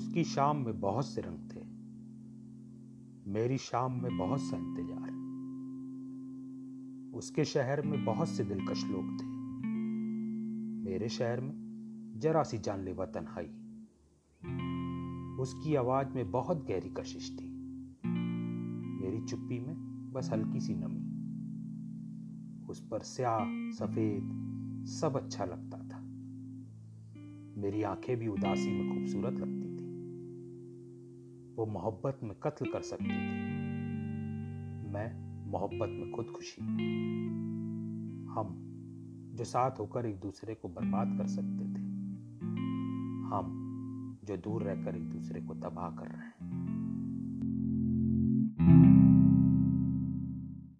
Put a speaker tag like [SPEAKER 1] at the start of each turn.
[SPEAKER 1] उसकी शाम में बहुत से रंग थे। मेरी शाम में बहुत सा इंतज़ार। उसके शहर में बहुत से दिलकश लोग थे। मेरे शहर में जरा सी जानलेवा तन्हाई। उसकी आवाज़ में बहुत गहरी कशिश थी। मेरी चुप्पी में बस हल्की सी नमी। उस पर स्याह, सफ़ेद, सब अच्छा लगता था। मेरी आँखें भी उदासी में खूबसूरत लगती थी। वो मोहब्बत में कत्ल कर सकती थी। मैं मोहब्बत में खुद खुशी हम जो साथ होकर एक दूसरे को बर्बाद कर सकते थे, हम जो दूर रहकर एक दूसरे को तबाह कर रहे हैं।